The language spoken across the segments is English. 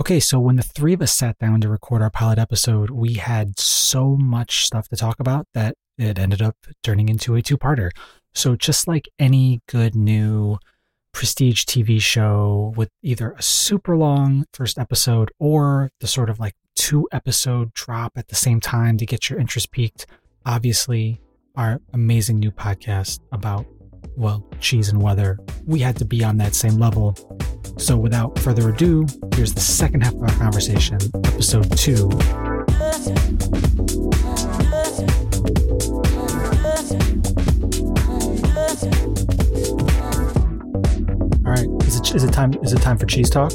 Okay, so when the three of us sat down to record our pilot episode, we had so much stuff to talk about that it ended up turning into a two parter. So, just like any good new prestige TV show with either a super long first episode or the sort of like two episode drop at the same time to get your interest peaked, obviously, our amazing new podcast about, well, cheese and weather, we had to be on that same level. So, without further ado, here's the second half of our conversation, episode two. All right, is it, is it time? Is it time for cheese talk?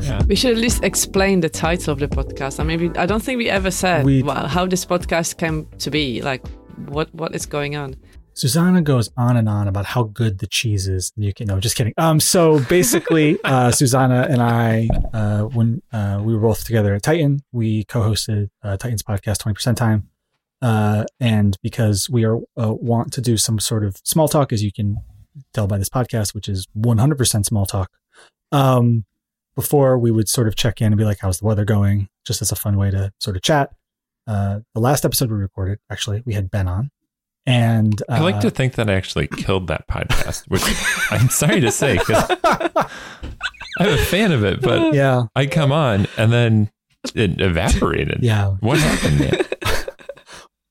Yeah. We should at least explain the title of the podcast. I mean, I don't think we ever said We- well, how this podcast came to be. Like, what what is going on? Zuzana goes on and on about how good the cheese is. You can no, just kidding. Um, so basically, uh, Zuzana and I, uh, when uh, we were both together at Tighten, we co-hosted uh, Tighten's podcast, Twenty Percent Time, uh, and because we are uh, want to do some sort of small talk, as you can tell by this podcast, which is one hundred percent small talk. Um, before we would sort of check in and be like, "How's the weather going?" Just as a fun way to sort of chat. Uh, the last episode we recorded, actually, we had Ben on. And uh, I like to think that I actually killed that podcast, which I'm sorry to say because I'm a fan of it, but yeah, I come on and then it evaporated. yeah. What happened there?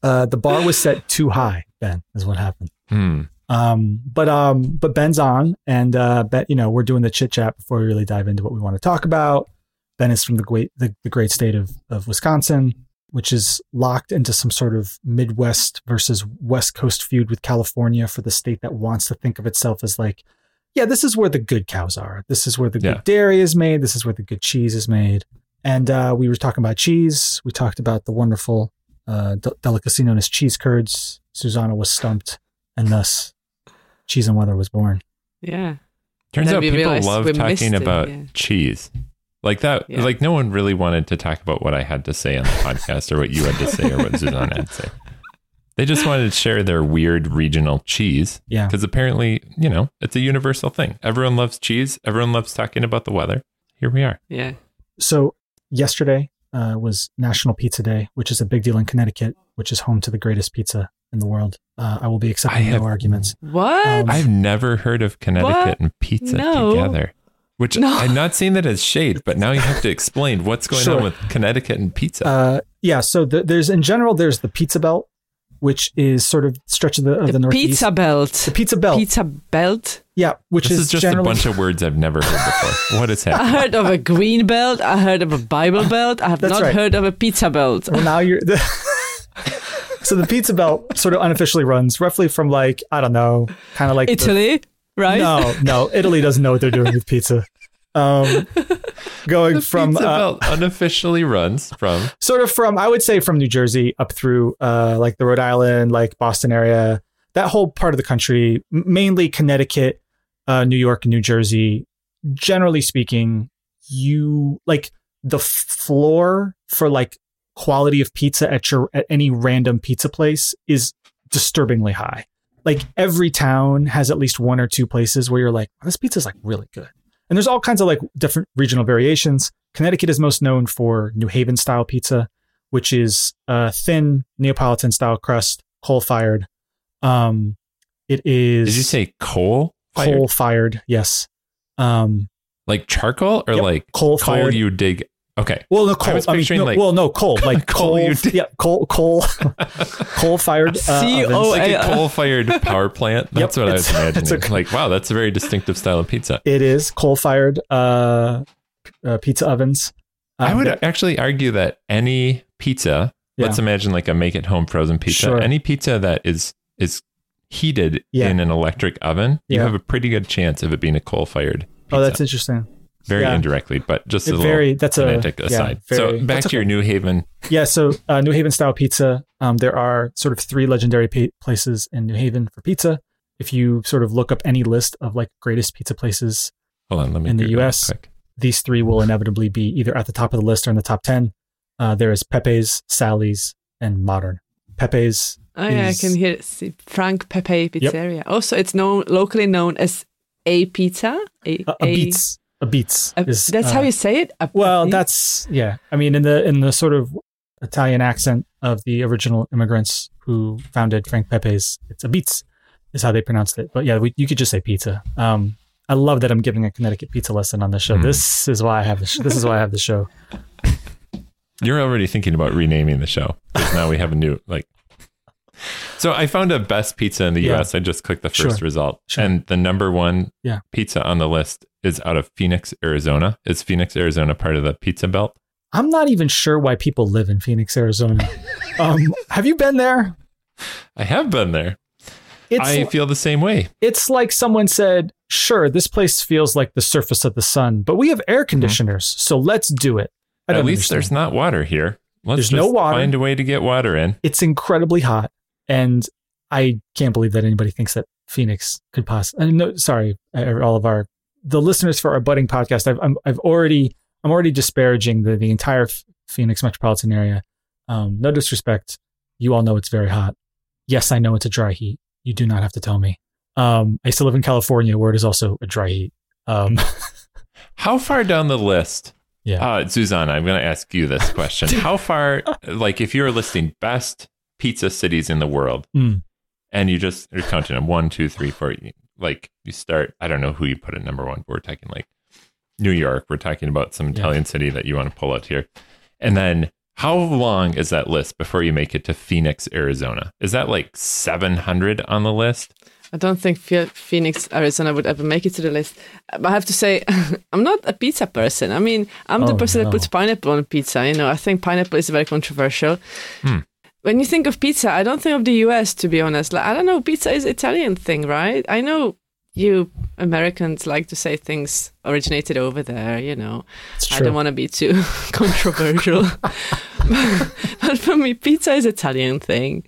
Uh, the bar was set too high. Ben is what happened. Hmm. Um, but um, but Ben's on, and uh, Ben, you know, we're doing the chit chat before we really dive into what we want to talk about. Ben is from the great the, the great state of of Wisconsin, which is locked into some sort of Midwest versus West Coast feud with California for the state that wants to think of itself as like, yeah, this is where the good cows are. This is where the Yeah. good dairy is made. This is where the good cheese is made. And uh, we were talking about cheese. We talked about the wonderful uh, de- delicacy known as cheese curds. Zuzana was stumped, and thus cheese and weather was born. Yeah, Turns Then out people love we missed talking it, about yeah. cheese. Like that, Yeah. like no one really wanted to talk about what I had to say on the podcast or what you had to say or what Zuzana had to say. They just wanted to share their weird regional cheese Yeah. because apparently, you know, it's a universal thing. Everyone loves cheese. Everyone loves talking about the weather. Here we are. yeah. So yesterday uh, was National Pizza Day, which is a big deal in Connecticut, which is home to the greatest pizza in the world. Uh, I will be accepting I have- no arguments. What? Um, I've never heard of Connecticut What? and pizza No. together. Which No. I'm not saying that as shade, but now you have to explain what's going Sure. on with Connecticut and pizza. Uh, yeah. So the, there's in general there's the Pizza Belt, which is sort of stretch of the of the, the Northeast. pizza belt. The Pizza Belt. Pizza belt. Yeah, which this is, is just generally a bunch of words I've never heard before. What is happening? I heard of a green belt. I heard of a Bible belt. I have That's not right. heard of a pizza belt. well now you're the so the Pizza Belt sort of unofficially runs roughly from like I don't know, kind of like the- Italy, right? No, no, Italy doesn't know what they're doing with pizza. Um, going The from pizza uh, belt unofficially runs from sort of from I would say from New Jersey up through uh, like the Rhode Island, like Boston area, that whole part of the country, mainly Connecticut, uh, New York, New Jersey. Generally speaking, you like the floor for like quality of pizza at your at any random pizza place is disturbingly high. Like every town has at least one or two places where you're like, "Oh, this pizza's like really good. And there's all kinds of like different regional variations. Connecticut is most known for New Haven style pizza, which is a thin Neapolitan style crust, coal fired. Um, it is Did you say coal? coal fired? Yes. Um, Like charcoal or Yep, like coal fired. you dig? Okay. well, no coal. was I, mean, picturing, no, like- well, no coal, like Coal coal. did- yeah, coal, coal, coal fired. Uh, C O ovens. Like a coal fired power plant. That's what I was it's- it's imagining. a- like, wow, that's a very distinctive style of pizza. It is coal fired uh, uh, pizza ovens. I Um, would that- actually argue that any pizza, let's imagine like a make it home frozen pizza, Sure. any pizza that is is heated Yeah. in an electric oven, you have a pretty good chance of it being a coal fired. Oh, that's interesting. Very yeah. indirectly, but just a It little very. That's a kinetic yeah, aside. very- so back that's to your okay. New Haven. Yeah, so uh, New Haven style pizza. Um, there are sort of three legendary pa- places in New Haven for pizza. If you sort of look up any list of like greatest pizza places, Hold on, let me In the US. these three will inevitably be either at the top of the list or in the top ten. Uh, there is Pepe's, Sally's, and Modern. Pepe's. Oh yeah, I can hear it. See, Frank Pepe Pizzeria. Also, it's known locally known as a pizza. A, Uh, a a beats. Uh, is, that's uh, how you say it. A Well, pizza? that's yeah. I mean, in the in the sort of Italian accent of the original immigrants who founded Frank Pepe's, it's a beats is how they pronounced it. But yeah, we, you could just say pizza. Um, I love that I'm giving a Connecticut pizza lesson on the show. Mm. This is why I have the sh- this is why I have the show. You're already thinking about renaming the show because now we have a new like. So I found a best pizza in the Yeah. U.S. I just clicked the first Sure. result, Sure. and the number one Yeah. pizza on the list is out of Phoenix, Arizona. Is Phoenix, Arizona part of the pizza belt? I'm not even sure why people live in Phoenix, Arizona. um, have you been there? I have been there. It's I feel the same way. it's like someone said, "Sure, this place feels like the surface of the sun, but we have air conditioners, so let's do it." I At least understand. there's not water here. Let's There's just no water. find a way to get water in. it's incredibly hot and i can't believe that anybody thinks that phoenix could possibly no sorry uh, all of our the listeners for our budding podcast i've I'm, i've already i'm already disparaging the, the entire phoenix metropolitan area um, no disrespect you all know it's very hot yes i know it's a dry heat you do not have to tell me um, i still live in california where it is also a dry heat um, How far down the list? yeah Uh, Zuzana, I'm going to ask you this question. How far, like, if you're listing best pizza cities in the world, Mm. and you just you're counting them one, two, three, four, you- like you start. I don't know who you put at number one. But we're talking like New York. We're talking about some Yeah. Italian city that you want to pull out here, and then. How long is that list before you make it to Phoenix, Arizona? Is that like 700 on the list? I don't think Phoenix, Arizona would ever make it to the list. But I have to say, I'm not a pizza person. I mean, I'm the Oh, person no. that puts pineapple on pizza. You know, I think pineapple is very controversial. Hmm. When you think of pizza, I don't think of the US, to be honest. Like, I don't know, pizza is Italian thing, right? I know you Americans like to say things originated over there, you know. it's I don't want to be too controversial. but for me, pizza is Italian thing.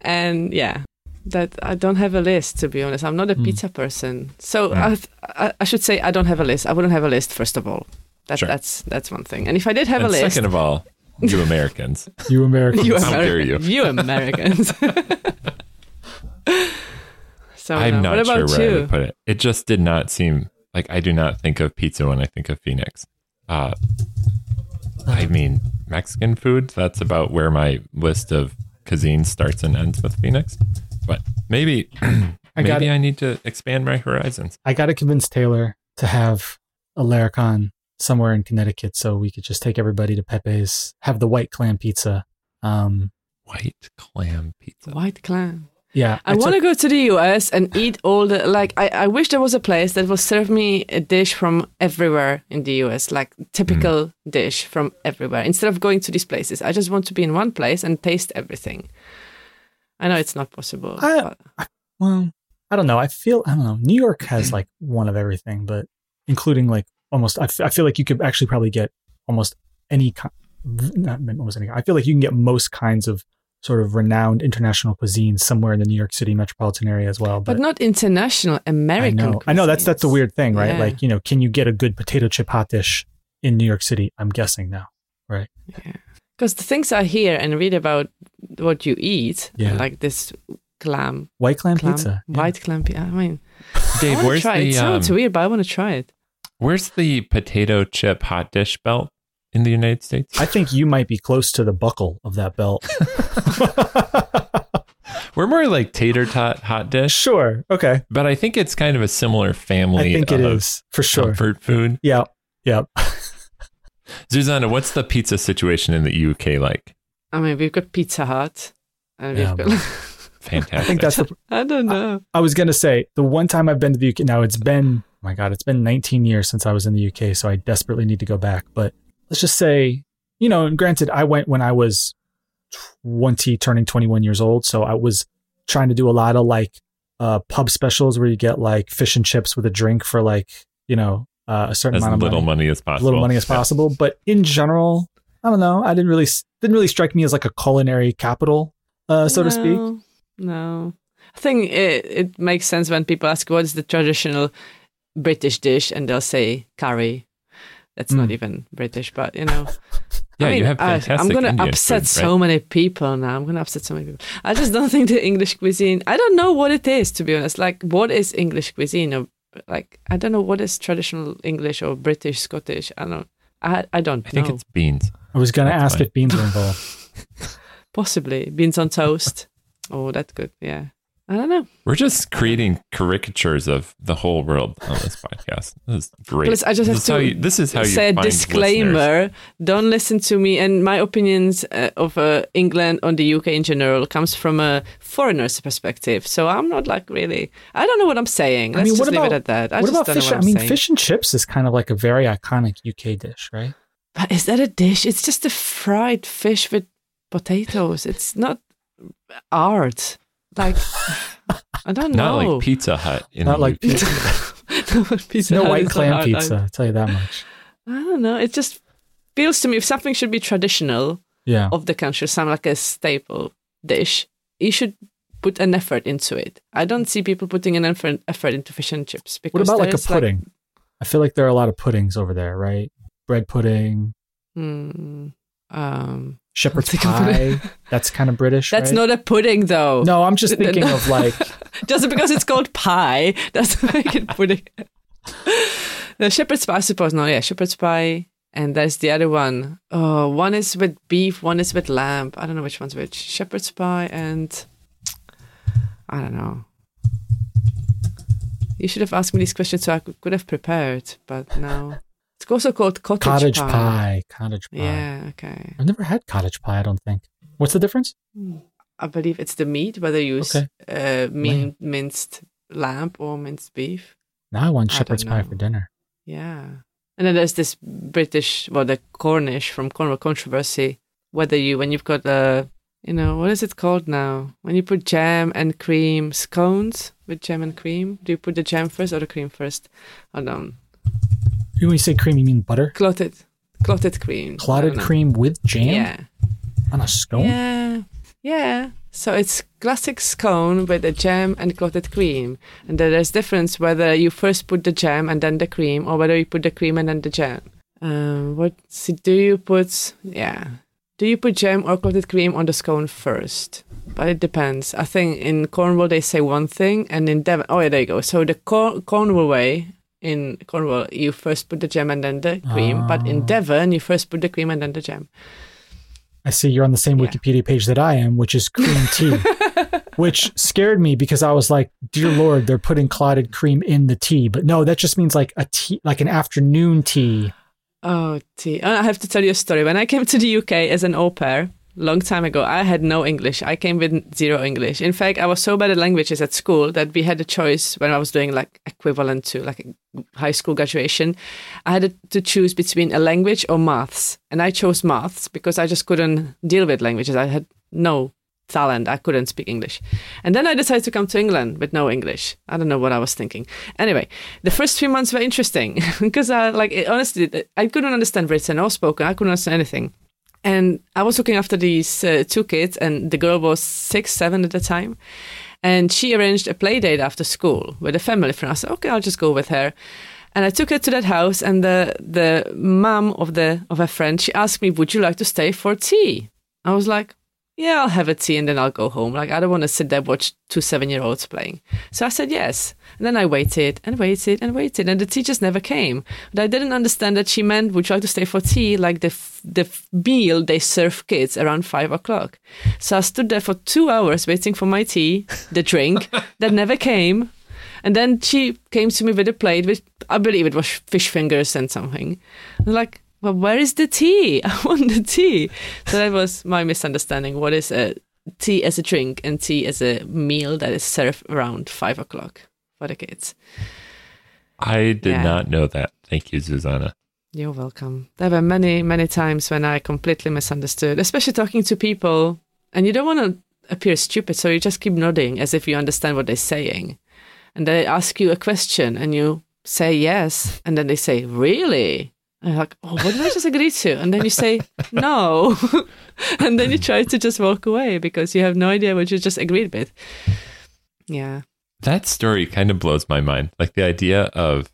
And yeah, that I don't have a list to be honest. I'm not a Hmm. pizza person. So Hmm. I, I, I should say I don't have a list. I wouldn't have a list first of all. That, Sure. That's that's one thing. And if I did have and a list, second of all, you Americans. you americans you, How dare you. you Americans. so I'm no. not what sure about where I would put it. It just did not seem like I do not think of pizza when I think of Phoenix. Uh, I mean, Mexican food, that's about where my list of cuisine starts and ends with Phoenix. But maybe I got maybe I need to expand my horizons. I got to convince Taylor to have a Laracon somewhere in Connecticut so we could just take everybody to Pepe's, have the white clam pizza. Um, White clam pizza. White clam. yeah, I, want to go to the US and eat all the like. I, I wish there was a place that will serve me a dish from everywhere in the US, like typical Hmm. dish from everywhere. Instead of going to these places, I just want to be in one place and taste everything. I know it's not possible. I- but Well, I don't know. I feel I don't know. New York has like one of everything, but including like almost. I, f- I feel like you could actually probably get almost any kind. Not almost any. I feel like you can get most kinds of sort of renowned international cuisine somewhere in the New York City metropolitan area as well. but But, not international american I American. know, I know that's that's the weird thing, right? Yeah. Like you know, can you get a good potato chip hot dish in New York City? I'm guessing now. Right yeah because the things I hear and read about what you eat, Yeah. like this clam, White clam, clam pizza. yeah. white clam pizza. I mean, Dave, I where's to try it. the It sounds um, weird, but I want to try it. Where's the potato chip hot dish belt in the United States? I think you might be close to the buckle of that belt. We're more like tater tot hot dish, sure. Okay. but I think it's kind of a similar family. I think it of is for sure. comfort food. Yeah. Yeah. Zuzana, what's the pizza situation in the UK like? I mean, we've got Pizza Hut. And Yeah, we've got, Fantastic. I think that's the. I don't know. I was gonna say the one time I've been to the UK. Now it's been. My God, it's been 19 years since I was in the UK, so I desperately need to go back. But let's just say, you know, and granted, I went when I was 20, turning 21 years old, so I was trying to do a lot of like uh, pub specials where you get like fish and chips with a drink for like you know uh, a certain as amount of little money. money as possible. little money as Yeah. possible. But in general, I don't know. I didn't really didn't really strike me as like a culinary capital, uh, so to speak. No, No. I think it, it makes sense when people ask what is the traditional British dish and they'll say curry. That's not Mm. even British, but you know. Yeah, I mean, you have I- fantastic I'm going to upset food, so many people now. I'm going to upset so many people. I just don't think the English cuisine, I don't know what it is, to be honest. Like, what is English cuisine? Or like I don't know what is traditional English or British, Scottish. I don't. I I don't I think know. it's beans. I was going to ask fine. if beans were involved. Possibly beans on toast. oh, that's good. Yeah. I don't know. We're just creating caricatures of the whole world on this podcast. This is great. But I just this have to you, this is how you say a find listeners. disclaimer. Don't listen to me. And my opinions uh, of uh, England on the UK in general comes from a foreigner's perspective. So I'm not like really. I don't know what I'm saying. I Let's mean, what just leave about- it at that. I what just about don't fish? know what I mean, saying. fish and chips is kind of like a very iconic UK dish, right? But is that a dish? It's just a fried fish with potatoes. It's not art. Like I don't Not know. like Pizza Hut. In Not the like UK. pizza. pizza no Hut white is clam not art. pizza. I'll tell you that much. I don't know. It just feels to me if something should be traditional Yeah. of the country, some like a staple dish, you should put an effort into it. I don't see people putting an effort, effort into fish and chips. Because What about like a there's, pudding? I feel like there are a lot of puddings over there, right? Bread pudding, hmm, um, shepherd's think of it. pie. That's kind of British. that's right? not a pudding, though. No, I'm just thinking of like Just because it's called pie doesn't make it pudding. the shepherd's pie, I suppose. No, yeah, shepherd's pie. And there's the other one. Oh, one is with beef, one is with lamb. I don't know which one's which. Shepherd's pie and I don't know. You should have asked me these questions so I could, could have prepared, but no. It's also called cottage, cottage pie. pie. Cottage pie. Yeah, okay. I've never had cottage pie. I don't think. What's the difference? I believe it's the meat, whether you use Okay. uh, min- minced lamb or minced beef. Now I want I shepherd's don't pie for dinner. Yeah. And then there's this British, well, the Cornish from Cornwall controversy. Whether you, when you've got a, you know, what is it called now? When you put jam and cream, scones with jam and cream, do you put the jam first or the cream first? Hold on. When you say cream, you mean butter? Clotted, clotted cream. Clotted cream with jam Yeah. on a scone? Yeah. Yeah. So it's classic scone with the jam and clotted cream. And there's difference whether you first put the jam and then the cream or whether you put the cream and then the jam. Um, what do you put? Yeah. Do you put jam or clotted cream on the scone first? But it depends. I think in Cornwall they say one thing, and in Devon, oh yeah, there you go. So the Cor- Cornwall way in Cornwall, you first put the jam and then the cream. But in Ah. Devon, you first put the cream and then the jam. I see you're on the same Yeah. Wikipedia page that I am, which is cream tea, which scared me because I was like, "Dear Lord, they're putting clotted cream in the tea." But no, that just means like a tea, like an afternoon tea. Oh, tea. I have to tell you a story. When I came to the UK as an au pair, long time ago, I had no English. I came with zero English. In fact, I was so bad at languages at school that we had a choice when I was doing like equivalent to like a high school graduation. I had to choose between a language or maths, and I chose maths because I just couldn't deal with languages. I had no talent. I couldn't speak English. And then I decided to come to England with no English. I don't know what I was thinking. Anyway, the first few months were interesting because I like it, honestly I couldn't understand written or spoken. I couldn't understand anything. And I was looking after these uh, two kids, and the girl was six, seven at the time. And she arranged a play date after school with a family friend. I said, okay, I'll just go with her. And I took her to that house, and the the mom of the of her friend, she asked me, "Would you like to stay for tea?" I was like, "Yeah, I'll have a tea and then I'll go home. Like I don't want to sit there watch two seven year olds playing." So I said yes. And then I waited and waited and waited, and the tea just never came. But I didn't understand that she meant, "Would you like to stay for tea?" Like the f- the f- meal they serve kids around five o'clock. So I stood there for two hours waiting for my tea, the drink that never came. And then she came to me with a plate with, I believe it was fish fingers and something. Like, well, where is the tea? I want the tea. So that was my misunderstanding. What is a tea as a drink and tea as a meal that is served around five o'clock for the kids? I did Yeah. not know that. Thank you, Zuzana. You're welcome. There were many, many times when I completely misunderstood, especially talking to people, and you don't want to appear stupid, so you just keep nodding as if you understand what they're saying. And they ask you a question, and you say yes, and then they say, Really? And you're like, Oh, what did I just agree to? And then you say, No. and then you try to just walk away because you have no idea what you just agreed with. Yeah. That story kind of blows my mind. Like the idea of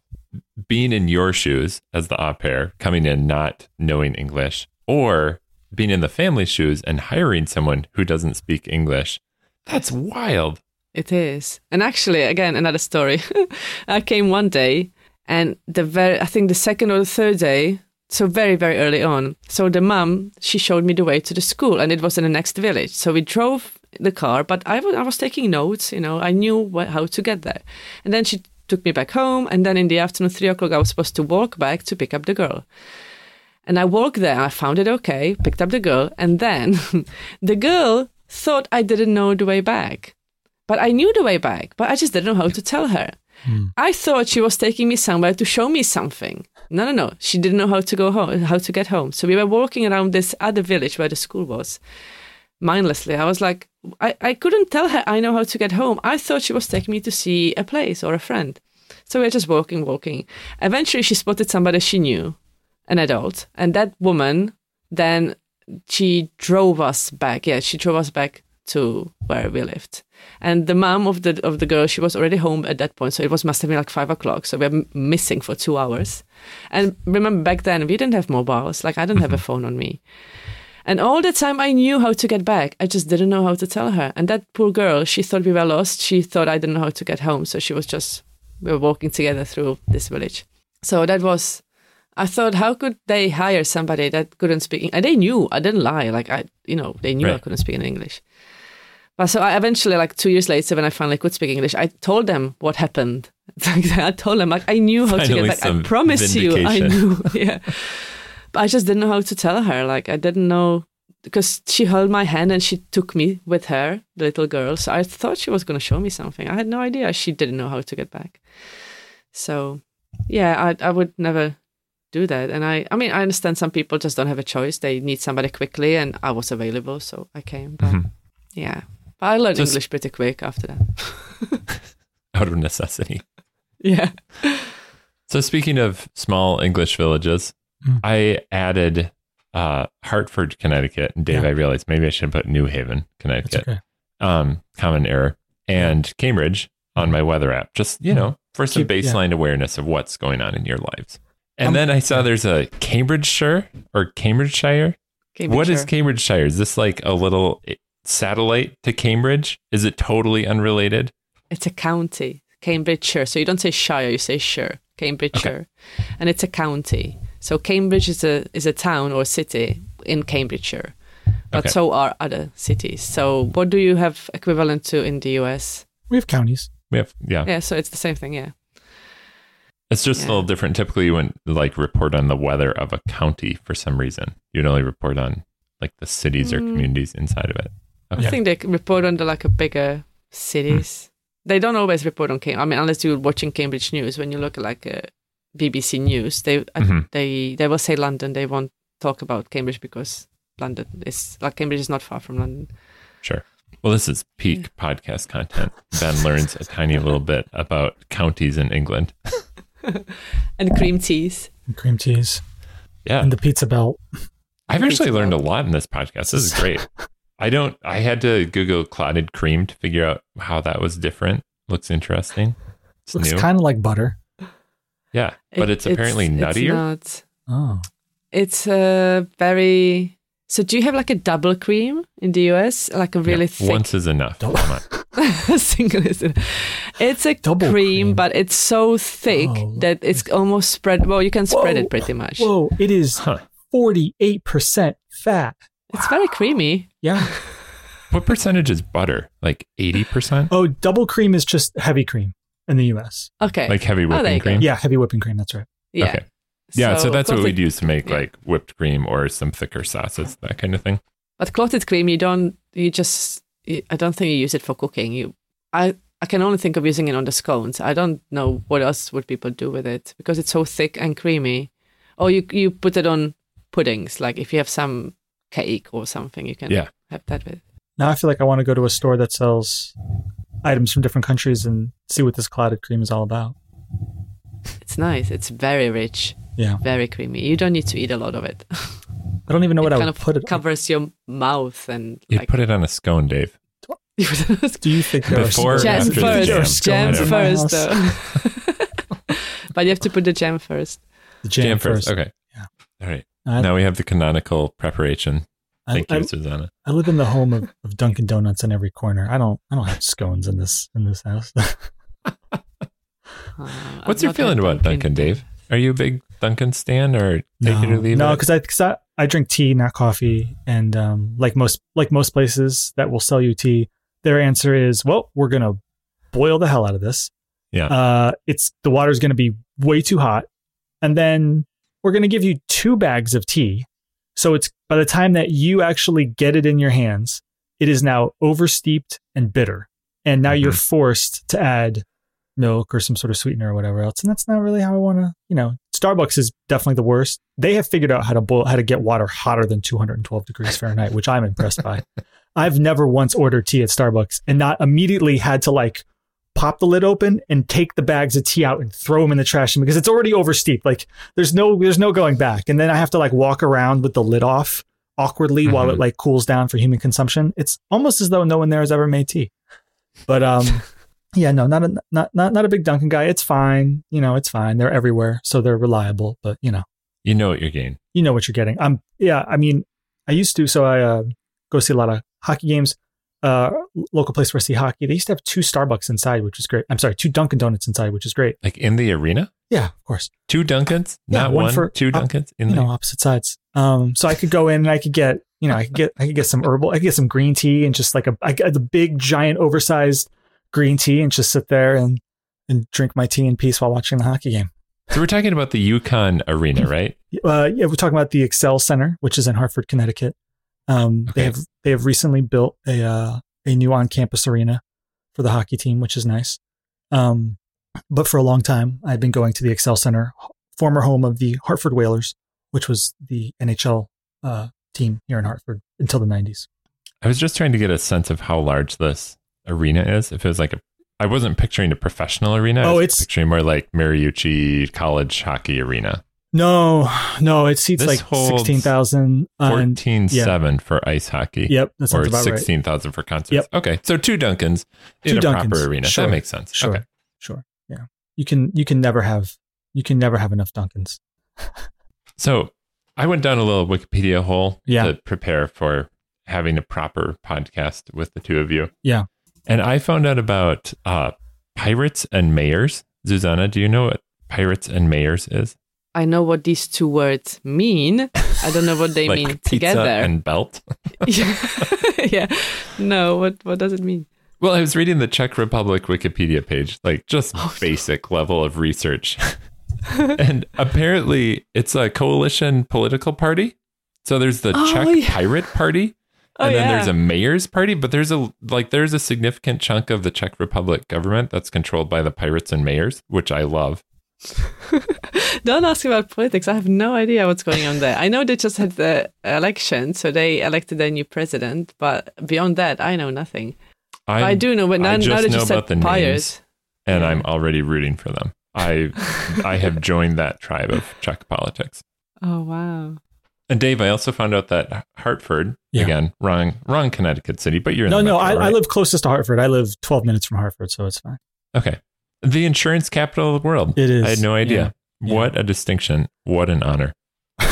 being in your shoes as the au pair, coming in not knowing English, or being in the family shoes and hiring someone who doesn't speak English. That's wild. It is. And actually, again, another story. I came one day and the very, I think the second or the third day, so very, very early on. So the mum, she showed me the way to the school and it was in the next village. So we drove the car, but I was, taking notes, you know, I knew what, how to get there. And then she took me back home. And then in the afternoon, three o'clock, I was supposed to walk back to pick up the girl. And I walked there, I found it okay, picked up the girl. And then the girl thought I didn't know the way back. But I knew the way back, but I just didn't know how to tell her. Hmm. I thought she was taking me somewhere to show me something. No, no, no. She didn't know how to go home, how to get home. So we were walking around this other village where the school was, mindlessly. I was like, I, I couldn't tell her I know how to get home. I thought she was taking me to see a place or a friend. So we were just walking, walking. Eventually, she spotted somebody she knew, an adult, and that woman then she drove us back. Yeah, she drove us back to where we lived. And the mom of the of the girl, she was already home at that point, so it was must have been like five o'clock. So we were missing for two hours. And remember back then we didn't have mobiles. Like I didn't have a mm-hmm. phone on me. And all the time I knew how to get back. I just didn't know how to tell her. And that poor girl, she thought we were lost. She thought I didn't know how to get home. So she was just we were walking together through this village. So that was I thought, how could they hire somebody that couldn't speak? And they knew I didn't lie. Like I, you know, they knew I couldn't speak in English. So I eventually, like two years later, when I finally could speak English, I told them what happened. I told them, like I knew how to get back. I promise you, I knew. Yeah, but I just didn't know how to tell her. Like I didn't know because she held my hand and she took me with her, the little girl. So I thought she was going to show me something. I had no idea she didn't know how to get back. So yeah, I I would never do that. And I I mean I understand some people just don't have a choice. They need somebody quickly, and I was available, so I came. But Mhm. yeah, I learned Just- English pretty quick after that. out of necessity. yeah. So speaking of small English villages, Mm. I added uh, Hartford, Connecticut. And Dave, Yeah. I realized maybe I should put New Haven, Connecticut. okay. Um, common error. And Cambridge on my weather app. Just, you know, for some Keep- yeah. baseline awareness of what's going on in your lives. And Um, then I saw there's a Cambridgeshire or Cambridgeshire. What is Cambridgeshire. Cambridgeshire? Is this like a little satellite to Cambridge? Is it totally unrelated? It's a county, Cambridgeshire. So you don't say shire, you say shire, Cambridgeshire, and it's a county. So Cambridge is a is a town or city in Cambridgeshire, but Okay. so are other cities. So what do you have equivalent to in the US? We have counties. We have, yeah. Yeah, so it's the same thing. Yeah, It's just Yeah. a little different. Typically, you wouldn't like report on the weather of a county for some reason. You'd only report on like the cities or Mm. communities inside of it. I think they report on the like a bigger cities. They don't always report on Cambridge. I mean, unless you're watching Cambridge News. When you look at like uh, BBC News, they I- Mhm. they they will say London. They won't talk about Cambridge because London is like Cambridge is not far from London. Sure. Well, this is peak podcast content. Ben learns a tiny little bit about counties in England. And cream teas. And cream cheese Yeah. and the pizza belt. I've actually Pizza learned a lot in this podcast. This is great. I don't, I had to Google clotted cream to figure out how that was different. Looks interesting. It's Looks kind of like butter. yeah. But It- it's apparently nuttier. It's, not. Oh, it's a very. So do you have like a double cream in the US? Like a really Yeah, thick Once is enough. Double- Come on. single is it? It's a Double cream, cream. but it's so thick Oh, that it's almost spread. Well, you can spread Whoa. it pretty much. whoa! It is Huh. forty-eight percent fat. It's very creamy. Yeah. What percentage is butter? Like 80%? Oh, double cream is just heavy cream in the U.S. Okay. Like heavy Oh, there whipping you go. cream? Yeah, heavy whipping cream. That's right. yeah. Okay. Yeah, so, that's what we'd use to make yeah. like whipped cream or some thicker sauces, that kind of thing. But clotted cream, you don't. You just. You, I don't think you use it for cooking. You. I. I can only think of using it on the scones. I don't know what else would people do with it because it's so thick and creamy. Or you you put it on puddings. Like if you have some cake or something, you can Yeah. have that with. Now I feel like I want to go to a store that sells items from different countries and see what this clotted cream is all about. It's nice. It's very rich, Yeah, very creamy. You don't need to eat a lot of it. I don't even know what it I kind would of put it. covers your mouth and You like put it on a scone, Dave. Do you think there Before are or jam after the first, jam? jam Scones in my first, though. but you have to put the jam first. The jam, Jam first. first. Okay. Yeah. All right. I- now we have the canonical preparation. I, Thank you, I, Zuzana. I live in the home of, of Dunkin' Donuts in every corner. I don't I don't have scones in this in this house. Uh, What's I've your feeling about Dunkin', Dave? Are you a big Dunkin' stan or take no, it or leave no, it? because I, cause I I drink tea, not coffee, and um, like most like most places that will sell you tea, their answer is, well, we're gonna boil the hell out of this. Yeah. Uh, it's the water's gonna be way too hot, and then we're gonna give you two bags of tea. So it's by the time that you actually get it in your hands, it is now oversteeped and bitter, and now you're Mhm. forced to add milk or some sort of sweetener or whatever else. And that's not really how I want to, you know, Starbucks is definitely the worst. They have figured out how to boil, how to get water hotter than 212 degrees Fahrenheit, which I'm impressed by. I've never once ordered tea at Starbucks and not immediately had to like pop the lid open and take the bags of tea out and throw them in the trash because it's already oversteeped. Like there's no, there's no going back. And then I have to like walk around with the lid off awkwardly while Mhm. it like cools down for human consumption. It's almost as though no one there has ever made tea. But um, yeah, no, not a not not not a big Dunkin' guy. It's fine, you know, it's fine. They're everywhere, so they're reliable. But you know, you know what you're getting. you know what you're getting. Um, yeah, I mean, I used to, so I uh, go see a lot of hockey games. Uh, local place where I see hockey. They used to have two Starbucks inside, which was great. I'm sorry, two Dunkin' Donuts inside, which is great. Like in the arena? Yeah, of course. Two Dunkins? Yeah, Not one one, for- two Dunkins? In you the know, opposite sides. Um, so I could go in and I could get, you know, I could get, I could get some herbal, I could get some green tea and just like a, I got the big, giant, oversized green tea and just sit there and and drink my tea in peace while watching the hockey game. So we're talking about the UConn Arena, right? Uh, yeah, we're talking about the XL Center, which is in Hartford, Connecticut. Um, Okay. they have they have recently built a uh, a new on campus arena for the hockey team, which is nice. Um, but for a long time, I've been going to the XL Center, former home of the Hartford Whalers, which was the NHL uh, team here in Hartford until the '90s. I was just trying to get a sense of how large this arena is. If it was like a, I wasn't picturing a professional arena. I Oh, was it's- picturing more like Mariucci College Hockey Arena. No, no, it seats This like sixteen thousand. Fourteen seven for ice hockey. Yep, that Or sounds about right. sixteen thousand for concerts. Yep. Okay, so two Dunkins in Two a proper arena. Sure. That makes sense. Sure, Okay. sure, yeah. You can you can never have you can never have enough Dunkins. So I went down a little Wikipedia hole Yeah. to prepare for having a proper podcast with the two of you. Yeah. And I found out about uh, pirates and mayors. Zuzana, do you know what pirates and mayors is? I know what these two words mean. I don't know what they like mean pizza together. and belt. yeah. yeah. No, what what does it mean? Well, I was reading the Czech Republic Wikipedia page, like just Oh, no. basic level of research. and apparently it's a coalition political party. So there's the Oh, Czech yeah. Pirate Party. Oh, and then there's a mayor's party, but there's a like there's a significant chunk of the Czech Republic government that's controlled by the pirates and mayors, which I love. Don't ask about politics. I have no idea what's going on there. I know they just had the election, so they elected their new president. But beyond that, I know nothing. I, I do know, but now, I just now that know you said about the pirates, names, and Yeah. I'm already rooting for them. I I have joined that tribe of Czech politics. oh wow, And Dave, I also found out that Hartford, Yeah. again, wrong, wrong Connecticut city, but you're in No, the no, metro, I, I right? live closest to Hartford. I live 12 minutes from Hartford, so it's fine. Okay, the insurance capital of the world. It is. I had no idea. Yeah. Yeah. What a distinction! What an honor!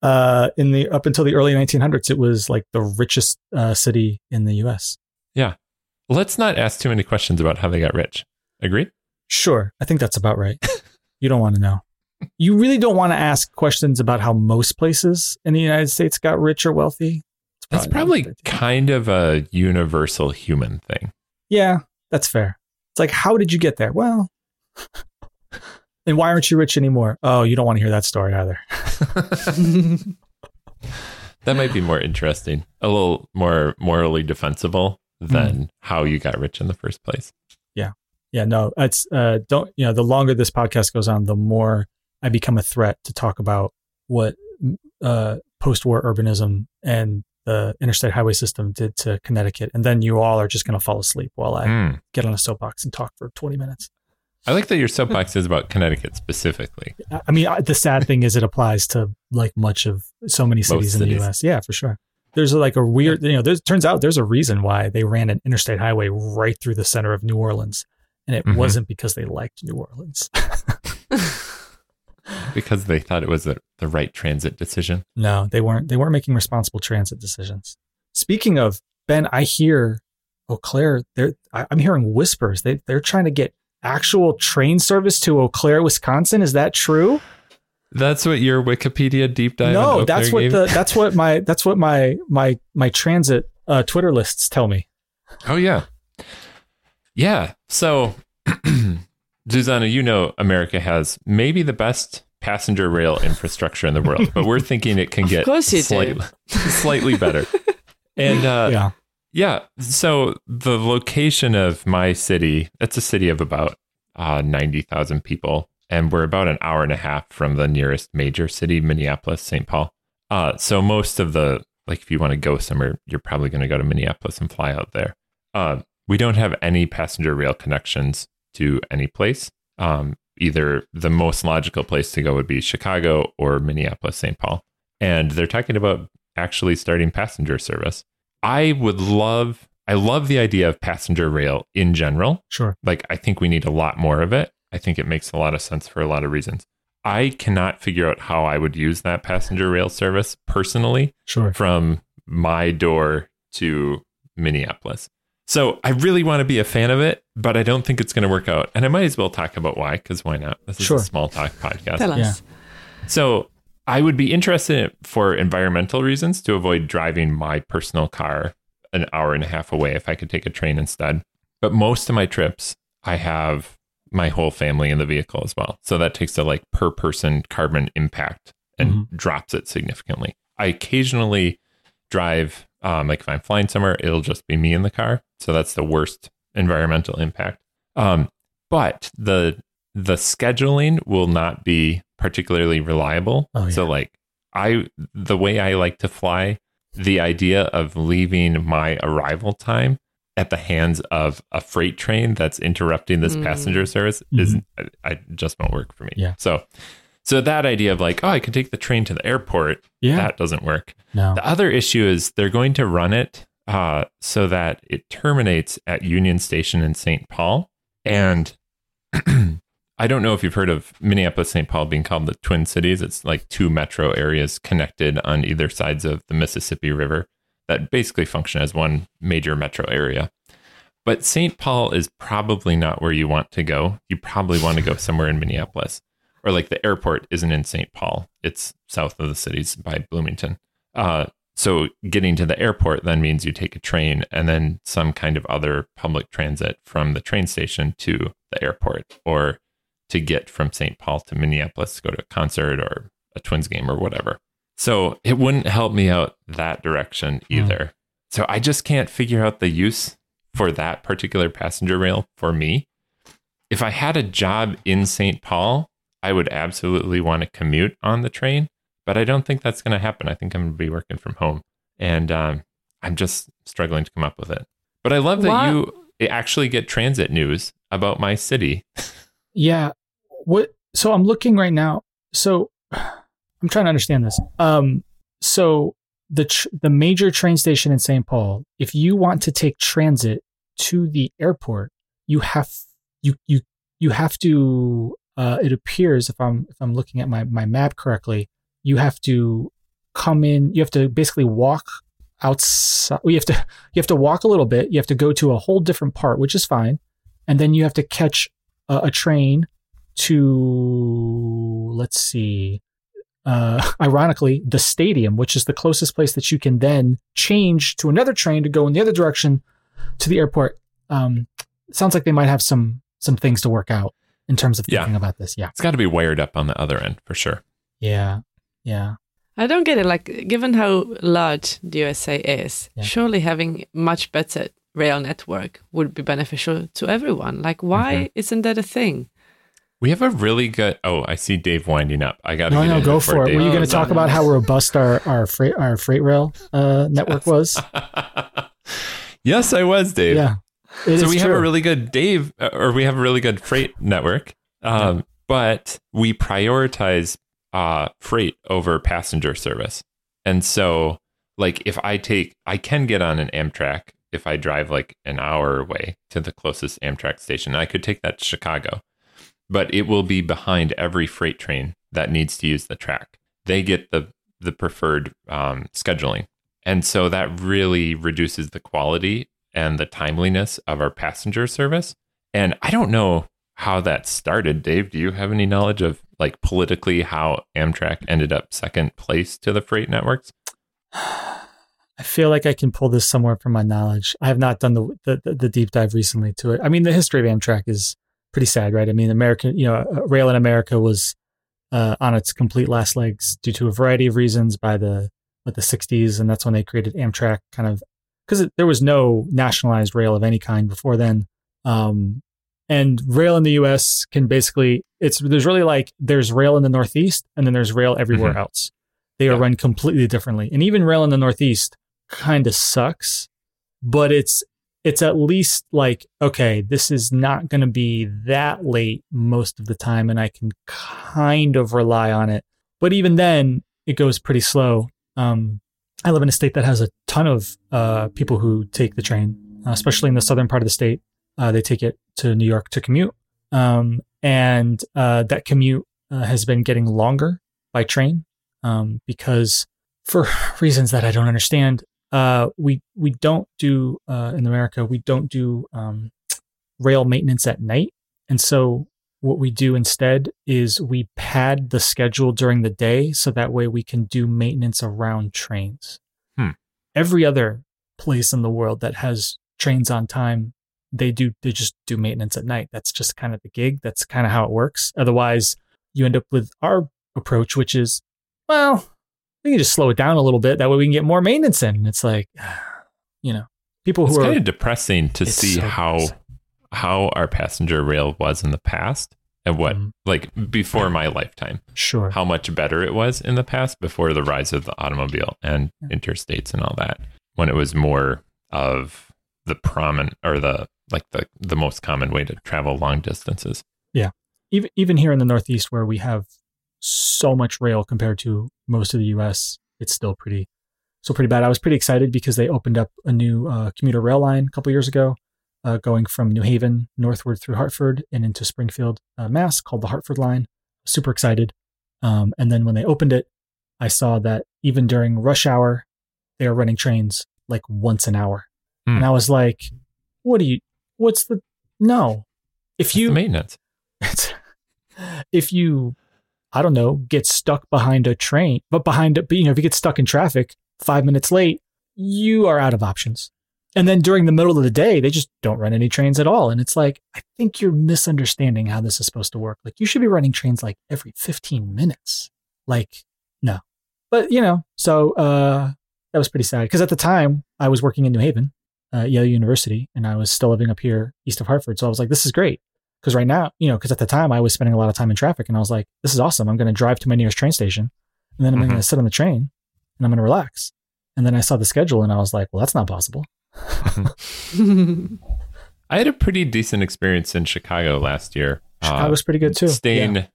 Uh, in the up until the early 1900s, it was like the richest uh, city in the U.S. Yeah. Let's not ask too many questions about how they got rich. Agree? Sure, I think that's about right. you don't want to know. You really don't want to ask questions about how most places in the United States got rich or wealthy. It's That's probably kind of a universal human thing. yeah, that's fair. It's like, how did you get there? Well, and why aren't you rich anymore? Oh, you don't want to hear that story either. That might be more interesting, a little more morally defensible than Hmm. how you got rich in the first place. Yeah. Yeah, no, it's uh don't you know, the longer this podcast goes on, the more I become a threat to talk about what uh post-war urbanism and the interstate highway system did to Connecticut. And then you all are just going to fall asleep while I Hmm. get on a soapbox and talk for 20 minutes. I like that your soapbox is about Connecticut specifically. I mean, I- the sad thing is it applies to like much of so many cities in cities. the US. Yeah, for sure. There's like a weird, you know, there's turns out there's a reason why they ran an interstate highway right through the center of New Orleans. And it Mhm. wasn't because they liked New Orleans. because they thought it was the, the right transit decision. No, they weren't. They weren't making responsible transit decisions. Speaking of Ben, I hear Eau Claire. They're I- I'm hearing whispers. They they're trying to get actual train service to Eau Claire, Wisconsin. Is that true? That's what your Wikipedia deep dive. no, that's what gave? the that's what my that's what my my my transit uh, Twitter lists tell me. Oh yeah, yeah. So, Zuzana, you know, America has maybe the best passenger rail infrastructure in the world, but we're thinking it can get course you do. slightly, slightly better. And uh, yeah, Yeah. So the location of my city, it's a city of about uh, 90,000 people. And we're about an hour and a half from the nearest major city, Minneapolis, St. Paul. Uh, so most of the, like, if you want to go somewhere, you're probably going to go to Minneapolis and fly out there. Uh, we don't have any passenger rail connections to any place. Um, either the most logical place to go would be Chicago or Minneapolis, St. Paul. And they're talking about actually starting passenger service. I would love, I love the idea of passenger rail in general. sure. Like, I think we need a lot more of it. I think it makes a lot of sense for a lot of reasons. I cannot figure out how I would use that passenger rail service personally Sure. from my door to Minneapolis. So I really want to be a fan of it, but I don't think it's going to work out. And I might as well talk about why, because why not? This is Sure. a small talk podcast. Tell us. Yeah. So I would be interested in it for environmental reasons to avoid driving my personal car an hour and a half away if I could take a train instead. But most of my trips, I have my whole family in the vehicle as well. So that takes the like per person carbon impact and mm-hmm. drops it significantly. I occasionally drive, um, like if I'm flying somewhere, it'll just be me in the car. So that's the worst environmental impact. Um, but the the scheduling will not be particularly reliable. Oh, So like I the way I like to fly, the idea of leaving my arrival time at the hands of a freight train that's interrupting this Mm. passenger service is I, I just won't work for me. Mm-hmm. Yeah. So so that idea of like, oh, I can take the train to the airport, Yeah. that doesn't work. no. The other issue is they're going to run it uh, so that it terminates at Union Station in St. Paul. And I don't know if you've heard of Minneapolis, St. Paul being called the Twin Cities. It's like two metro areas connected on either sides of the Mississippi River that basically function as one major metro area. But St. Paul is probably not where you want to go. You probably want to go somewhere in Minneapolis. Or like the airport isn't in St. Paul, it's south of the cities by Bloomington. Uh, so getting to the airport then means you take a train and then some kind of other public transit from the train station to the airport or to get from St. Paul to Minneapolis to go to a concert or a Twins game or whatever. So it wouldn't help me out that direction either. So I just can't figure out the use for that particular passenger rail for me. If I had a job in St. Paul, I would absolutely want to commute on the train, but I don't think that's going to happen. I think I'm going to be working from home, and um, I'm just struggling to come up with it. But I love that you actually get transit news about my city. Yeah. What? So I'm looking right now. So I'm trying to understand this. Um. So the tr- the major train station in St. Paul, if you want to take transit to the airport, you have you you you have to. Uh, it appears if I'm if I'm looking at my my map correctly, you have to come in. You have to basically walk outside. You have to you have to walk a little bit. You have to go to a whole different part, which is fine, and then you have to catch a, a train to let's see uh ironically the stadium which is the closest place that you can then change to another train to go in the other direction to the airport um sounds like they might have some some things to work out in terms of Yeah. thinking about this yeah It's got to be wired up on the other end for sure. yeah yeah I don't get it. Like, given how large the USA is, Yeah. surely having much better rail network would be beneficial to everyone. Like, why Mm-hmm. isn't that a thing? We have a really good. Oh, I see Dave winding up. I got to no get no in go for it Dave were you Oh, going to goes talk on. about how robust our our freight our freight rail uh network was yes, I was Dave. yeah It so we have a really good Dave, uh, or we have a really good freight network, um, but we prioritize uh, freight over passenger service. And so, like, if I take, I can get on an Amtrak if I drive like an hour away to the closest Amtrak station. I could take that to Chicago, but it will be behind every freight train that needs to use the track. They get the the preferred um, scheduling, and so that really reduces the quality and the timeliness of our passenger service. And I don't know how that started. Dave, do you have any knowledge of like politically how Amtrak ended up second place to the freight networks? I feel like I can pull this somewhere from my knowledge. I have not done the, the the deep dive recently to it. I mean, the history of Amtrak is pretty sad, right? I mean, American, you know, uh, rail in America was uh, on its complete last legs due to a variety of reasons by the what the 60s, and that's when they created Amtrak, kind of because there was no nationalized rail of any kind before then. Um, and rail in the U.S. can basically it's there's really like there's rail in the Northeast, and then there's rail everywhere Mhm. else. They are run completely differently, and even rail in the Northeast kind of sucks, but it's it's at least like okay, this is not going to be that late most of the time, and I can kind of rely on it. But even then, it goes pretty slow. Um, I live in a state that has a ton of uh, people who take the train, uh, especially in the southern part of the state. Uh, they take it to New York to commute, um, and uh, that commute uh, has been getting longer by train um, because, for reasons that I don't understand, uh, we we don't do in America we don't do um, rail maintenance at night, and so what we do instead is we pad the schedule during the day so that way we can do maintenance around trains. Hmm. Every other place in the world that has trains on time, they do they just do maintenance at night. That's just kind of the gig. That's kind of how it works. Otherwise, you end up with our approach, which is, well, we can just slow it down a little bit. That way we can get more maintenance in. And it's like, you know, people who It's are kind of depressing to see so how depressing. How our passenger rail was in the past and what Mhm. like before my lifetime sure. how much better it was in the past before the rise of the automobile and interstates and all that when it was more of the prominent or the like the the most common way to travel long distances Yeah. even even here in the Northeast, where we have so much rail compared to most of the U.S., it's still pretty, still pretty bad. I was pretty excited because they opened up a new uh, commuter rail line a couple years ago, uh, going from New Haven northward through Hartford and into Springfield, uh, Mass, called the Hartford Line. Super excited. Um, and then when they opened it, I saw that even during rush hour, they are running trains like once an hour, Hmm. and I was like, "What do you? What's the no?" If you maintenance it's, if you, I don't know, get stuck behind a train, but behind, but you know, if you get stuck in traffic five minutes late, you are out of options. And then during the middle of the day, they just don't run any trains at all. And it's like, I think you're misunderstanding how this is supposed to work. Like, you should be running trains like every 15 minutes. Like, no. But, you know, so uh, that was pretty sad because at the time I was working in New Haven, uh, Yale University, and I was still living up here east of Hartford. So I was like, this is great because right now, you know, because at the time I was spending a lot of time in traffic, and I was like, "This is awesome! I'm going to drive to my nearest train station, and then I'm Mhm. going to sit on the train, and I'm going to relax." And then I saw the schedule, and I was like, "Well, that's not possible." i had a pretty decent experience in chicago last year Chicago was pretty good too. staying Yeah.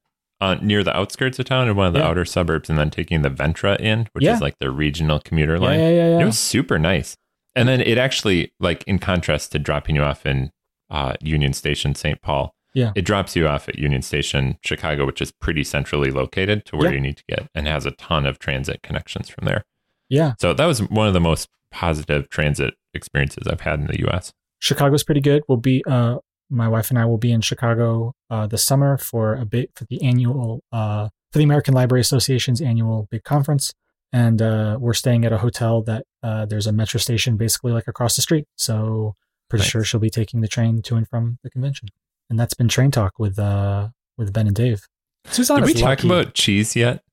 uh, near the outskirts of town in one of the Yeah. outer suburbs and then taking the ventra in which Yeah. is like the regional commuter Yeah, line yeah, yeah, It was super nice. And then it actually, like, in contrast to dropping you off in uh, Union Station, St. Paul, Yeah. it drops you off at Union Station, Chicago, which is pretty centrally located to where Yeah. you need to get and has a ton of transit connections from there. Yeah. So that was one of the most positive transit experiences I've had in the US. Chicago's pretty good. We'll be, uh, my wife and I will be in Chicago uh, this summer for a bit for the annual, uh, for the American Library Association's annual big conference. And uh, we're staying at a hotel that uh, there's a metro station basically like across the street. So pretty Nice. sure she'll be taking the train to and from the convention. And that's been train talk with uh, with Ben and Dave. Zuzana's Did we talk lucky. about cheese yet?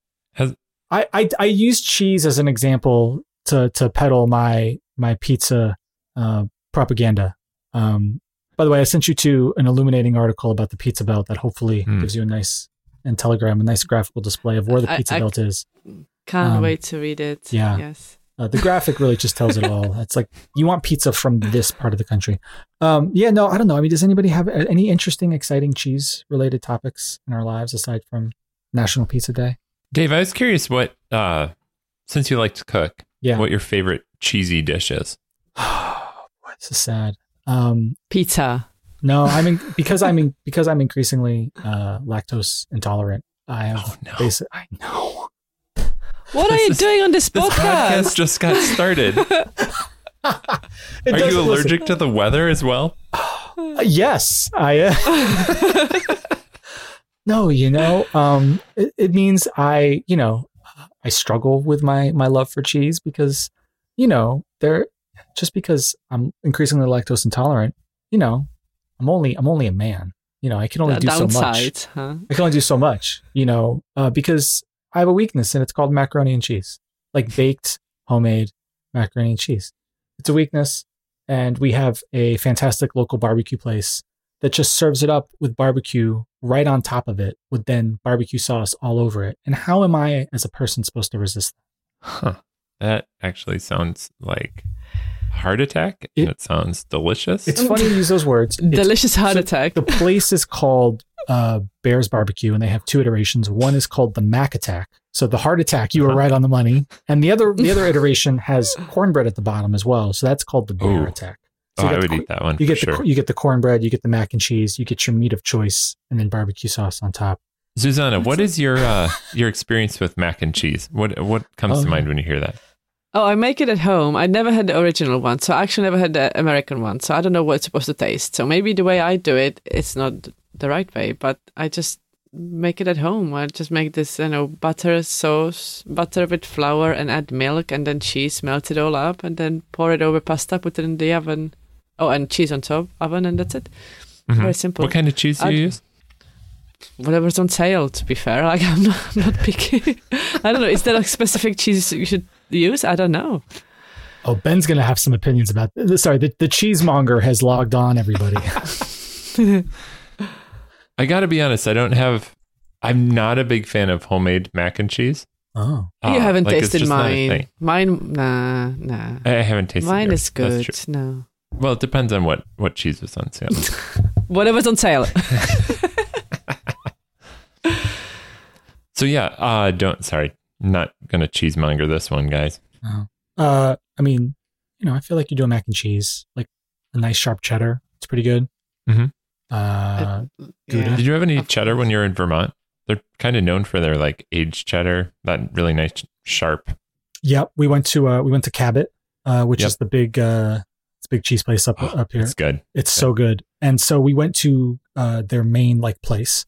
Has I, I I used cheese as an example to to peddle my my pizza uh, propaganda. Um, by the way, I sent you to an illuminating article about the pizza belt that hopefully Hmm. gives you a nice and telegram a nice graphical display of where the I- pizza I- belt is. Can't Um, wait to read it. yeah. Yes. Uh, the graphic really just tells it all. It's like you want pizza from this part of the country. Um, yeah, no, I don't know. I mean, does anybody have any interesting, exciting cheese related topics in our lives aside from National Pizza Day? Dave, I was curious what, uh, since you like to cook, Yeah. what your favorite cheesy dish is. Boy, this is sad. Um, Pizza. No, I mean because I'm in, because I'm increasingly uh, lactose intolerant. I have Oh, no. basic. I know. What are you is- doing on this, This podcast podcast? just got started. Are doesn't- you listen, allergic to the weather as well? Uh, yes, I am. no, you know, um, it, it means I, you know, I struggle with my my love for cheese because, you know, there just because I'm increasingly lactose intolerant, you know, I'm only I'm only a man. You know, I can only The do so much. huh? I can only do so much. You know, uh, because I have a weakness and it's called macaroni and cheese, like baked homemade macaroni and cheese. It's a weakness, and we have a fantastic local barbecue place that just serves it up with barbecue right on top of it with then barbecue sauce all over it. And how am I as a person supposed to resist that? Huh. That actually sounds like heart attack and It- it, sounds delicious. It's funny to use those words. It's- Delicious heart so attack. The place is called uh, Bears Barbecue, and they have two iterations. One is called the Mac Attack. So the heart attack, you were Uh-huh. right on the money. And the other the other iteration has cornbread at the bottom as well. So that's called the Bear Ooh. Attack. Oh, So you I would the, eat that one you for get the sure. you get the cornbread, you get the mac and cheese, you get your meat of choice, and then barbecue sauce on top. Zuzana, what is your uh, your experience with mac and cheese? What what comes Oh. to mind when you hear that? Oh, I make it at home. I never had the original one, so I actually never had the American one. So I don't know what it's supposed to taste. So maybe the way I do it, it's not the right way. But I just make it at home. I just make this, you know, butter sauce, butter with flour, and add milk, and then cheese, melt it all up, and then pour it over pasta, put it in the oven. Oh, and cheese on top, oven, and that's it. Mhm. Very simple. What kind of cheese do you I'd- use? Whatever's on sale. To be fair, like I'm not, I'm not picky. I don't know. Is there a specific cheese you should use? I don't know. Oh, Ben's gonna have some opinions about this. Sorry, the, the cheesemonger has logged on, everybody. I got to be honest. I don't have. I'm not a big fan of homemade mac and cheese. oh. Uh, you haven't like, tasted just not a mine. Mine, nah, nah. I haven't tasted. Mine yours. is That's good. true. No, Well, it depends on what what cheese was on sale. whatever's on sale. so yeah, uh, don't. Sorry, not gonna cheesemonger this one, guys. Uh, I mean, you know, I feel like you do a mac and cheese, like a nice sharp cheddar. It's pretty good. Mhm. Uh, Gouda. Did you have any Of cheddar when you were in Vermont? They're kind of known for their like aged cheddar, that really nice sharp. Yep, we went to uh, we went to Cabot, uh, which Yep. is the big uh, it's a big cheese place up up here. It's good. It's so good. And so we went to uh, their main like place.